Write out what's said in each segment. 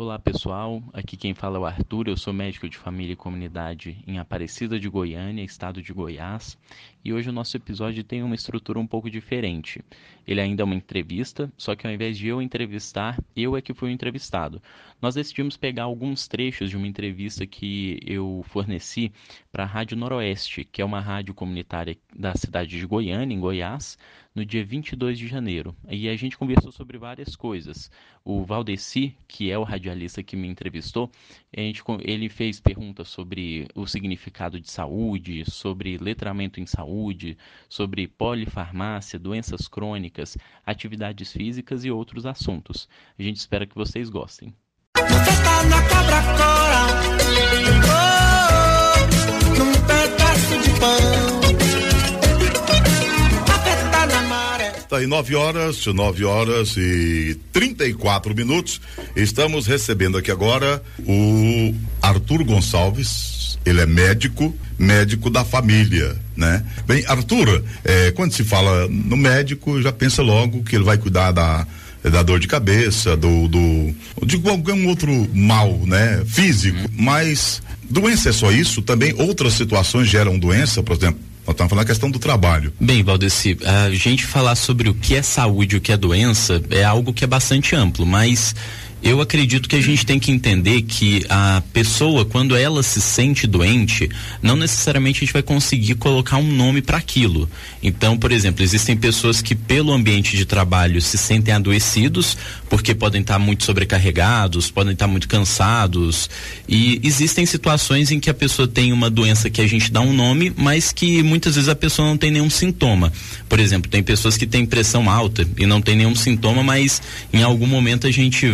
Olá pessoal, aqui quem fala é o Arthur, eu sou médico de família e comunidade em Aparecida de Goiânia, estado de Goiás, e hoje o nosso episódio tem uma estrutura um pouco diferente. Ele ainda é uma entrevista, só que ao invés de eu entrevistar, eu é que fui o entrevistado. Nós decidimos pegar alguns trechos de uma entrevista que eu forneci para a Rádio Noroeste, que é uma rádio comunitária da cidade de Goiânia, em Goiás, no dia 22 de janeiro. E a gente conversou sobre várias coisas. O Valdeci, que é o radialista que me entrevistou, gente, ele fez perguntas sobre o significado de saúde, sobre letramento em saúde, sobre polifarmácia, doenças crônicas, atividades físicas e outros assuntos. A gente espera que vocês gostem. Tá aí 9 horas, 9 horas e 34 minutos. Estamos recebendo aqui agora o Arthur Gonçalves. Ele é médico, médico da família, né? Bem, Arthur, é, quando se fala no médico, já pensa logo que ele vai cuidar da da dor de cabeça, do, do de qualquer outro mal, né, físico. Uhum. Mas doença é só isso? Também outras situações geram doença, por exemplo, nós estamos falando da questão do trabalho. Bem, Valdeci, a gente falar sobre o que é saúde e o que é doença é algo que é bastante amplo, mas eu acredito que a gente tem que entender que a pessoa, quando ela se sente doente, não necessariamente a gente vai conseguir colocar um nome para aquilo. Então, por exemplo, existem pessoas que, pelo ambiente de trabalho, se sentem adoecidos, porque podem estar muito sobrecarregados, podem estar muito cansados. E existem situações em que a pessoa tem uma doença que a gente dá um nome, mas que muitas vezes a pessoa não tem nenhum sintoma. Por exemplo, tem pessoas que têm pressão alta e não tem nenhum sintoma, mas em algum momento a gente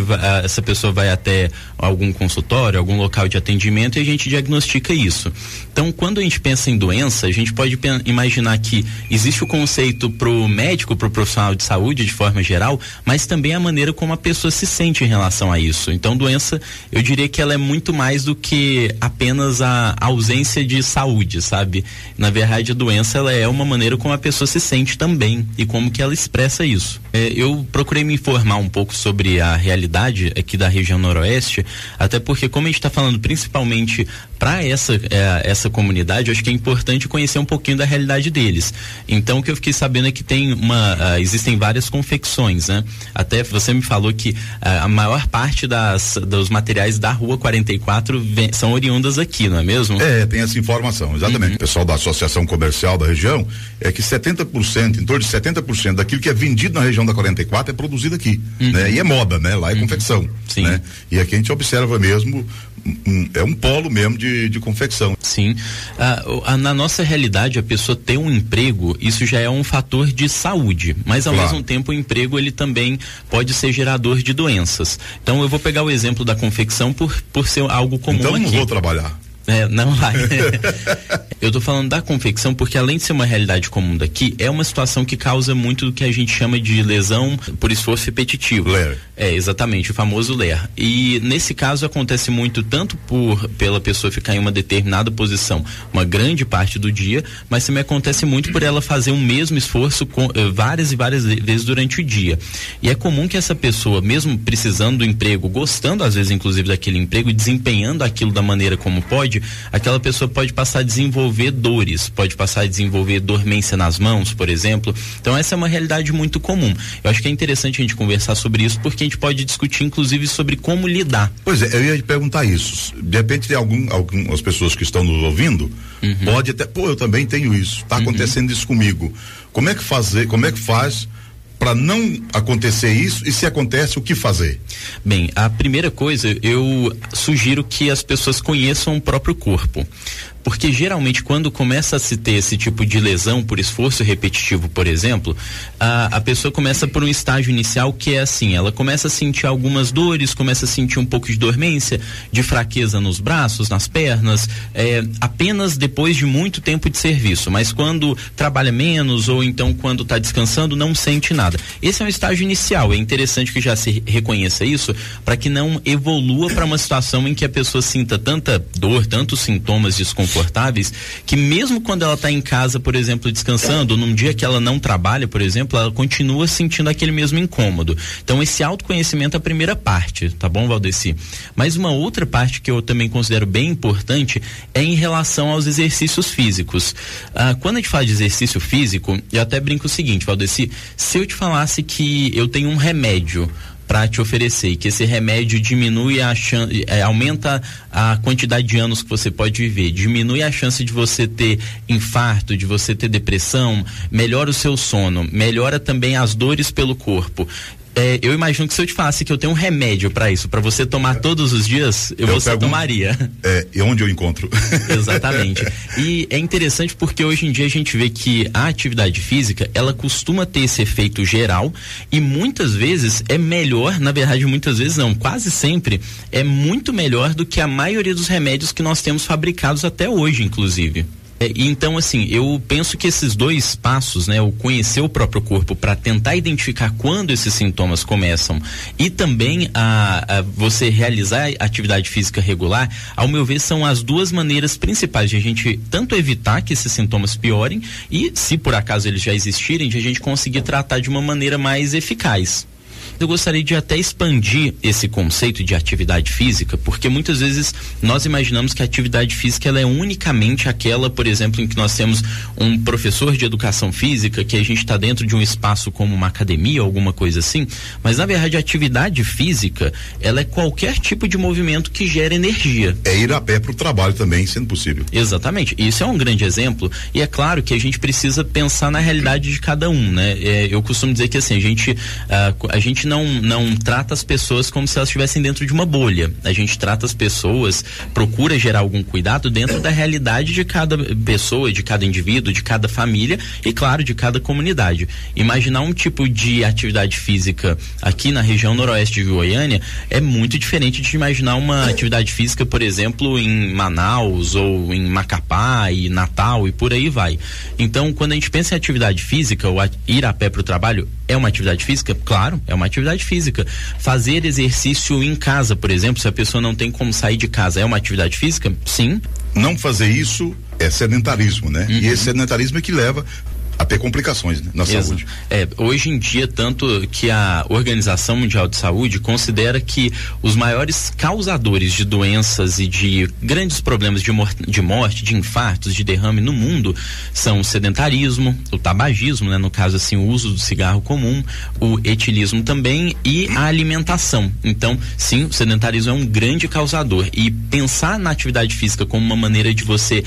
essa pessoa vai até algum consultório, algum local de atendimento e a gente diagnostica isso. Então, quando a gente pensa em doença, a gente pode imaginar que existe o conceito para o médico, para o profissional de saúde de forma geral, mas também a maneira como a pessoa se sente em relação a isso. Então, doença, eu diria que ela é muito mais do que apenas a ausência de saúde, sabe? Na verdade, a doença ela é uma maneira como a pessoa se sente também e como que ela expressa isso. É, eu procurei me informar um pouco sobre a realidade aqui da região noroeste, até porque como a gente está falando principalmente para essa é, essa comunidade, acho que é importante conhecer um pouquinho da realidade deles. Então, o que eu fiquei sabendo é que tem uma uh, existem várias confecções, né? Até você me falou que uh, a maior parte das dos materiais da Rua 44 vem, são oriundas aqui, não é mesmo? É, tem essa informação, exatamente. Uhum. O pessoal da Associação Comercial da região é que 70%, em torno de 70% daquilo que é vendido na região da 44 é produzido aqui, uhum. né? E é moda, né? Lá é uhum. confecção, Sim. né? E aqui a gente observa mesmo é um polo mesmo de, de confecção. Sim. Ah, na nossa realidade, a pessoa ter um emprego, isso já é um fator de saúde, mas ao claro. mesmo tempo o emprego ele também pode ser gerador de doenças. Então eu vou pegar o exemplo da confecção por, por ser algo comum então, aqui. Então não vou trabalhar. É, não vai. eu tô falando da confecção porque além de ser uma realidade comum daqui, é uma situação que causa muito do que a gente chama de lesão por esforço repetitivo. Ler. É, exatamente, o famoso ler. E nesse caso acontece muito tanto por pela pessoa ficar em uma determinada posição uma grande parte do dia, mas também acontece muito por ela fazer o mesmo esforço com, eh, várias e várias vezes durante o dia. E é comum que essa pessoa, mesmo precisando do emprego, gostando às vezes inclusive daquele emprego e desempenhando aquilo da maneira como pode, aquela pessoa pode passar a desenvolver dores, pode passar a desenvolver dormência nas mãos, por exemplo. Então essa é uma realidade muito comum. Eu acho que é interessante a gente conversar sobre isso porque a gente pode discutir inclusive sobre como lidar. Pois é, eu ia te perguntar isso. De repente tem algum, algumas pessoas que estão nos ouvindo, uhum. pode até, pô, eu também tenho isso, está uhum. acontecendo isso comigo. Como é que fazer, como é que faz para não acontecer isso e se acontece o que fazer? Bem, a primeira coisa eu sugiro que as pessoas conheçam o próprio corpo. Porque geralmente quando começa a se ter esse tipo de lesão por esforço repetitivo, por exemplo, a, a pessoa começa por um estágio inicial que é assim, ela começa a sentir algumas dores, começa a sentir um pouco de dormência, de fraqueza nos braços, nas pernas, é, apenas depois de muito tempo de serviço. Mas quando trabalha menos ou então quando está descansando, não sente nada. Esse é um estágio inicial. É interessante que já se reconheça isso para que não evolua para uma situação em que a pessoa sinta tanta dor, tantos sintomas de insuportáveis que mesmo quando ela está em casa, por exemplo, descansando, num dia que ela não trabalha, por exemplo, ela continua sentindo aquele mesmo incômodo. Então esse autoconhecimento é a primeira parte, tá bom, Valdeci? Mas uma outra parte que eu também considero bem importante é em relação aos exercícios físicos. Ah, quando a gente fala de exercício físico, eu até brinco o seguinte, Valdeci, se eu te falasse que eu tenho um remédio para te oferecer que esse remédio diminui a chance, é, aumenta a quantidade de anos que você pode viver, diminui a chance de você ter infarto, de você ter depressão, melhora o seu sono, melhora também as dores pelo corpo é, eu imagino que se eu te falasse que eu tenho um remédio para isso, para você tomar todos os dias, eu, eu você pego, tomaria. É, e onde eu encontro? Exatamente. E é interessante porque hoje em dia a gente vê que a atividade física, ela costuma ter esse efeito geral e muitas vezes é melhor, na verdade muitas vezes não, quase sempre é muito melhor do que a maioria dos remédios que nós temos fabricados até hoje, inclusive. É, então, assim, eu penso que esses dois passos, né, o conhecer o próprio corpo para tentar identificar quando esses sintomas começam e também a, a, você realizar atividade física regular, ao meu ver, são as duas maneiras principais de a gente tanto evitar que esses sintomas piorem e, se por acaso eles já existirem, de a gente conseguir tratar de uma maneira mais eficaz. Eu gostaria de até expandir esse conceito de atividade física, porque muitas vezes nós imaginamos que a atividade física ela é unicamente aquela, por exemplo, em que nós temos um professor de educação física, que a gente está dentro de um espaço como uma academia, alguma coisa assim, mas na verdade a atividade física, ela é qualquer tipo de movimento que gera energia. É ir a pé para o trabalho também, sendo possível. Exatamente. Isso é um grande exemplo e é claro que a gente precisa pensar na realidade de cada um, né? É, eu costumo dizer que assim, a gente, uh, a gente não, não trata as pessoas como se elas estivessem dentro de uma bolha. A gente trata as pessoas, procura gerar algum cuidado dentro da realidade de cada pessoa, de cada indivíduo, de cada família e, claro, de cada comunidade. Imaginar um tipo de atividade física aqui na região noroeste de Goiânia é muito diferente de imaginar uma atividade física, por exemplo, em Manaus ou em Macapá e Natal e por aí vai. Então, quando a gente pensa em atividade física, ou ir a pé para o trabalho é uma atividade física? Claro, é uma atividade física. Fazer exercício em casa, por exemplo, se a pessoa não tem como sair de casa, é uma atividade física? Sim. Não fazer isso é sedentarismo, né? Uhum. E esse sedentarismo é que leva a ter complicações né, na Exato. saúde. É, hoje em dia, tanto que a Organização Mundial de Saúde considera que os maiores causadores de doenças e de grandes problemas de, mor de morte, de infartos, de derrame no mundo são o sedentarismo, o tabagismo, né, no caso assim, o uso do cigarro comum, o etilismo também e a alimentação. Então, sim, o sedentarismo é um grande causador e pensar na atividade física como uma maneira de você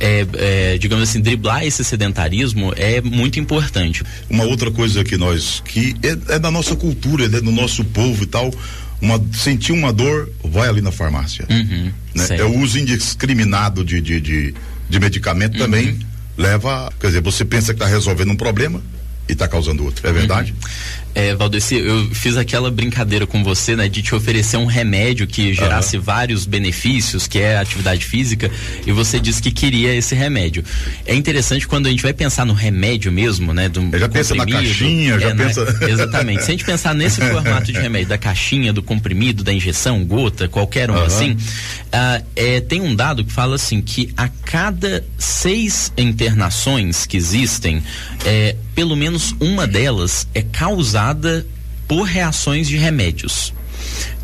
é, é, digamos assim, driblar esse sedentarismo é muito importante. Uma outra coisa que nós, que é, é da nossa cultura, é do nosso povo e tal, uma, sentir uma dor, vai ali na farmácia. Uhum, né? É o uso indiscriminado de, de, de, de medicamento uhum. também leva, quer dizer, você pensa que está resolvendo um problema e está causando outro, é verdade? Uhum. É, Valdeci, eu fiz aquela brincadeira com você, né, de te oferecer um remédio que gerasse uhum. vários benefícios, que é a atividade física, e você disse que queria esse remédio. É interessante quando a gente vai pensar no remédio mesmo, né, do eu já pensa na caixinha, já é, né, pensa... Exatamente. Se a gente pensar nesse formato de remédio, da caixinha, do comprimido, da injeção, gota, qualquer um uhum. assim, uh, é, tem um dado que fala assim que a cada seis internações que existem, é, pelo menos uma delas é causada causada por reações de remédios.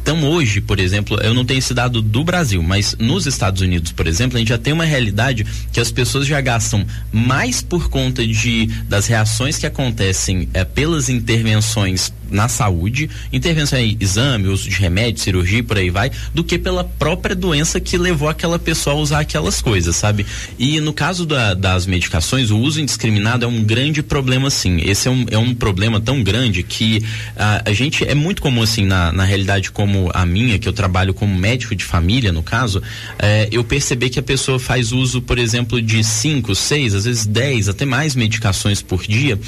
Então hoje, por exemplo, eu não tenho esse dado do Brasil, mas nos Estados Unidos, por exemplo, a gente já tem uma realidade que as pessoas já gastam mais por conta de das reações que acontecem é, pelas intervenções na saúde, intervenção em exame, uso de remédio, cirurgia e por aí vai, do que pela própria doença que levou aquela pessoa a usar aquelas coisas, sabe? E no caso da, das medicações, o uso indiscriminado é um grande problema, sim. Esse é um, é um problema tão grande que a, a gente é muito comum, assim, na, na realidade como a minha, que eu trabalho como médico de família, no caso, é, eu perceber que a pessoa faz uso, por exemplo, de cinco, seis, às vezes dez, até mais medicações por dia,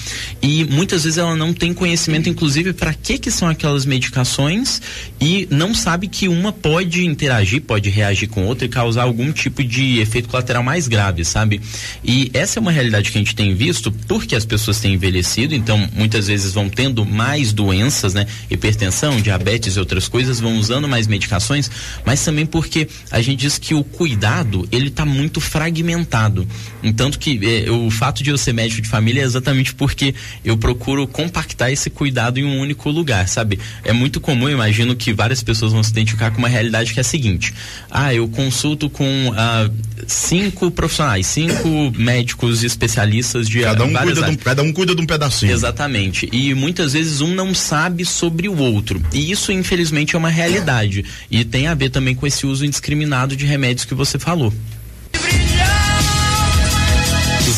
e muitas vezes ela não tem conhecimento, inclusive sabe para que que são aquelas medicações e não sabe que uma pode interagir, pode reagir com outra e causar algum tipo de efeito colateral mais grave, sabe? E essa é uma realidade que a gente tem visto porque as pessoas têm envelhecido, então muitas vezes vão tendo mais doenças, né? Hipertensão, diabetes e outras coisas, vão usando mais medicações, mas também porque a gente diz que o cuidado, ele está muito fragmentado. Entanto que eh, o fato de eu ser médico de família é exatamente porque eu procuro compactar esse cuidado em um único lugar, sabe? É muito comum, eu imagino que várias pessoas vão se identificar com uma realidade que é a seguinte: ah, eu consulto com ah, cinco profissionais, cinco médicos especialistas de cada um cuida de um, cada um cuida de um pedacinho. Exatamente. E muitas vezes um não sabe sobre o outro. E isso, infelizmente, é uma realidade. E tem a ver também com esse uso indiscriminado de remédios que você falou.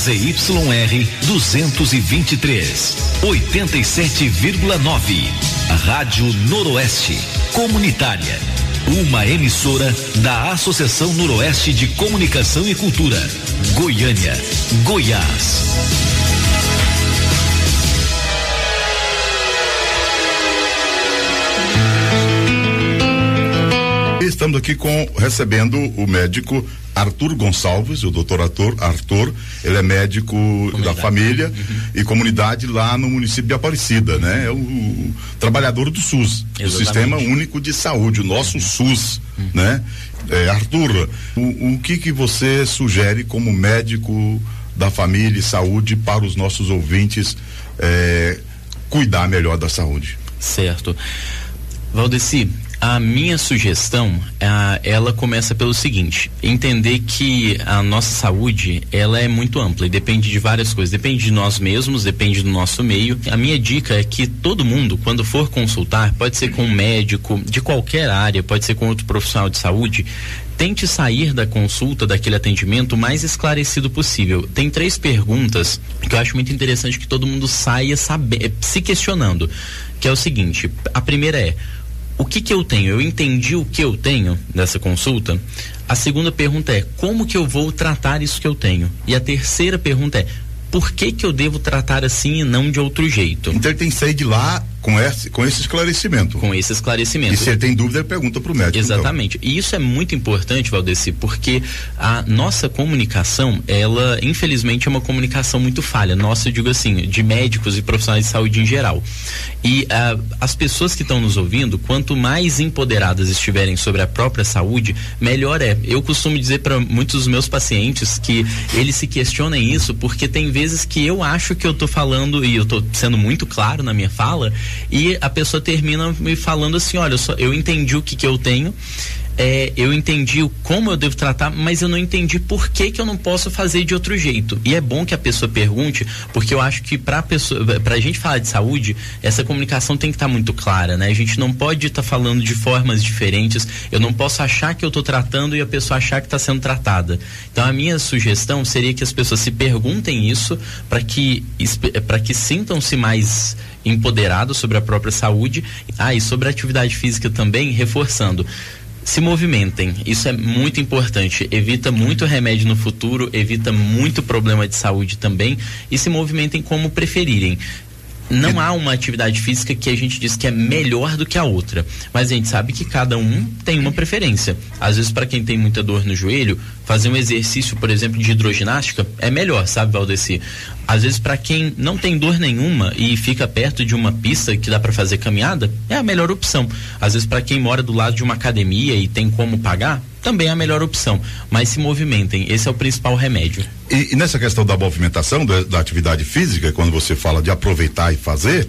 ZYR 223, 87,9. Rádio Noroeste. Comunitária. Uma emissora da Associação Noroeste de Comunicação e Cultura. Goiânia, Goiás. Estamos aqui com recebendo o médico Arthur Gonçalves, o doutor Arthur, Arthur, ele é médico comunidade. da família uhum. e comunidade lá no município de Aparecida, né? É o, o trabalhador do SUS, Exatamente. o Sistema Único de Saúde, o nosso uhum. SUS, uhum. né? É, Arthur, o, o que que você sugere como médico da família e saúde para os nossos ouvintes é, cuidar melhor da saúde? Certo. Valdeci, a minha sugestão, ela começa pelo seguinte: entender que a nossa saúde ela é muito ampla e depende de várias coisas. Depende de nós mesmos, depende do nosso meio. A minha dica é que todo mundo, quando for consultar, pode ser com um médico de qualquer área, pode ser com outro profissional de saúde, tente sair da consulta, daquele atendimento, o mais esclarecido possível. Tem três perguntas que eu acho muito interessante que todo mundo saia saber, se questionando. Que é o seguinte: a primeira é o que que eu tenho? Eu entendi o que eu tenho nessa consulta? A segunda pergunta é como que eu vou tratar isso que eu tenho? E a terceira pergunta é por que que eu devo tratar assim e não de outro jeito? Então ele tem que sair de lá com esse, com esse esclarecimento. Com esse esclarecimento. E se ele tem dúvida, pergunta para o médico. Então. Exatamente. Então. E isso é muito importante, Valdeci, porque a nossa comunicação, ela, infelizmente, é uma comunicação muito falha. Nossa, eu digo assim, de médicos e profissionais de saúde em geral. E uh, as pessoas que estão nos ouvindo, quanto mais empoderadas estiverem sobre a própria saúde, melhor é. Eu costumo dizer para muitos dos meus pacientes que eles se questionem isso, porque tem vezes que eu acho que eu estou falando, e eu estou sendo muito claro na minha fala, e a pessoa termina me falando assim, olha, eu, só, eu entendi o que que eu tenho, é, eu entendi como eu devo tratar, mas eu não entendi por que, que eu não posso fazer de outro jeito. E é bom que a pessoa pergunte, porque eu acho que para pessoa, pra gente falar de saúde, essa comunicação tem que estar tá muito clara, né? A gente não pode estar tá falando de formas diferentes. Eu não posso achar que eu estou tratando e a pessoa achar que está sendo tratada. Então a minha sugestão seria que as pessoas se perguntem isso para que para que sintam-se mais empoderados sobre a própria saúde. Ah, e sobre a atividade física também, reforçando se movimentem. Isso é muito importante. Evita muito remédio no futuro, evita muito problema de saúde também e se movimentem como preferirem não há uma atividade física que a gente diz que é melhor do que a outra, mas a gente sabe que cada um tem uma preferência. Às vezes, para quem tem muita dor no joelho, fazer um exercício, por exemplo, de hidroginástica é melhor, sabe, Valdeci? Às vezes, para quem não tem dor nenhuma e fica perto de uma pista que dá para fazer caminhada, é a melhor opção. Às vezes, para quem mora do lado de uma academia e tem como pagar, também é a melhor opção. Mas se movimentem, esse é o principal remédio. E, e nessa questão da movimentação, da, da atividade física, quando você fala de aproveitar e fazer,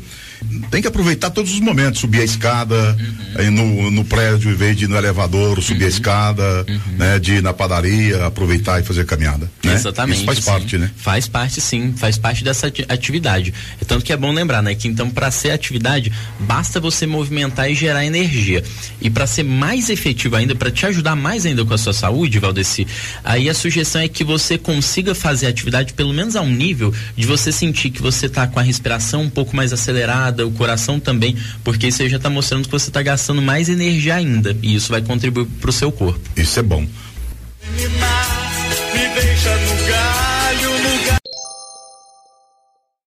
tem que aproveitar todos os momentos, subir a escada, uhum. no, no prédio, em vez de ir no elevador, subir uhum. a escada, uhum. né? De ir na padaria, aproveitar e fazer caminhada. Né? Exatamente. Isso faz sim. parte, né? Faz parte sim, faz parte dessa atividade. É tanto que é bom lembrar, né? Que então para ser atividade, basta você movimentar e gerar energia. E para ser mais efetivo ainda, para te ajudar mais ainda com a sua saúde, Valdeci, aí a sugestão é que você consiga fazer a atividade pelo menos a um nível de você sentir que você está com a respiração um pouco mais acelerada, o coração também, porque isso aí já está mostrando que você está gastando mais energia ainda e isso vai contribuir para o seu corpo. Isso é bom.